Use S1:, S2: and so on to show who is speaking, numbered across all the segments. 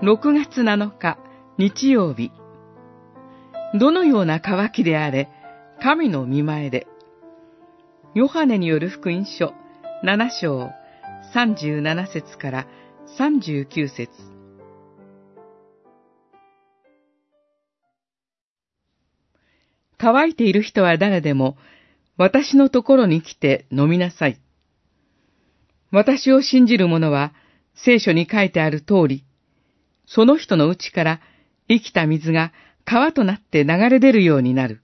S1: 6月7日日曜日。どのような渇きであれ、神の見前で。ヨハネによる福音書7章37節から39節乾いている人は誰でも、私のところに来て飲みなさい。私を信じる者は、聖書に書いてある通り、その人の内から生きた水が川となって流れ出るようになる。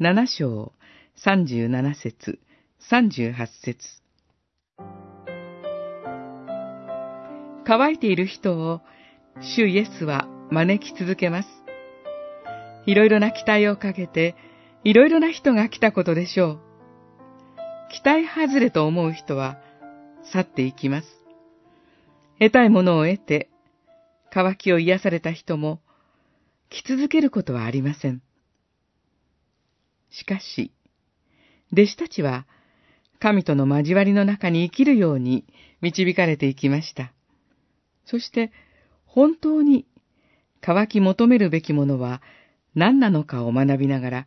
S1: 七章、三十七節、三十八節。乾いている人を、主イエスは招き続けます。いろいろな期待をかけて、いろいろな人が来たことでしょう。期待外れと思う人は、去っていきます。得たいものを得て、渇きを癒された人も、来続けることはありません。しかし、弟子たちは、神との交わりの中に生きるように導かれていきました。そして、本当に乾き求めるべきものは何なのかを学びながら、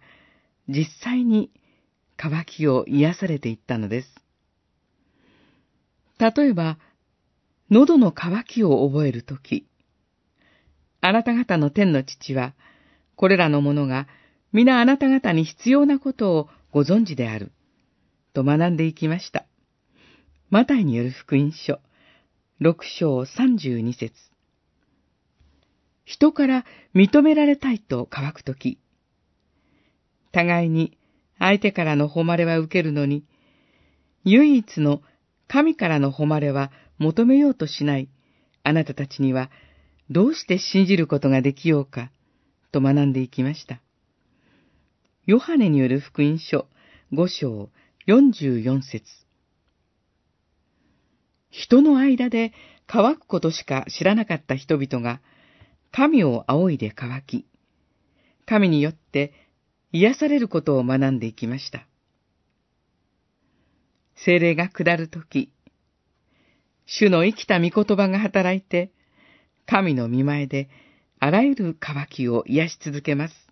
S1: 実際に乾きを癒されていったのです。例えば、喉の渇きを覚えるとき、あなた方の天の父は、これらのものが皆あなた方に必要なことをご存知である。と学んでいきました。マタイによる福音書、六章三十二節人から認められたいと乾くとき、互いに相手からの誉れは受けるのに、唯一の神からの誉れは求めようとしないあなたたちにはどうして信じることができようか、と学んでいきました。ヨハネによる福音書五章四十四節人の間で乾くことしか知らなかった人々が、神を仰いで乾き、神によって癒されることを学んでいきました。精霊が下るとき、主の生きた御言葉が働いて、神の見前であらゆる渇きを癒し続けます。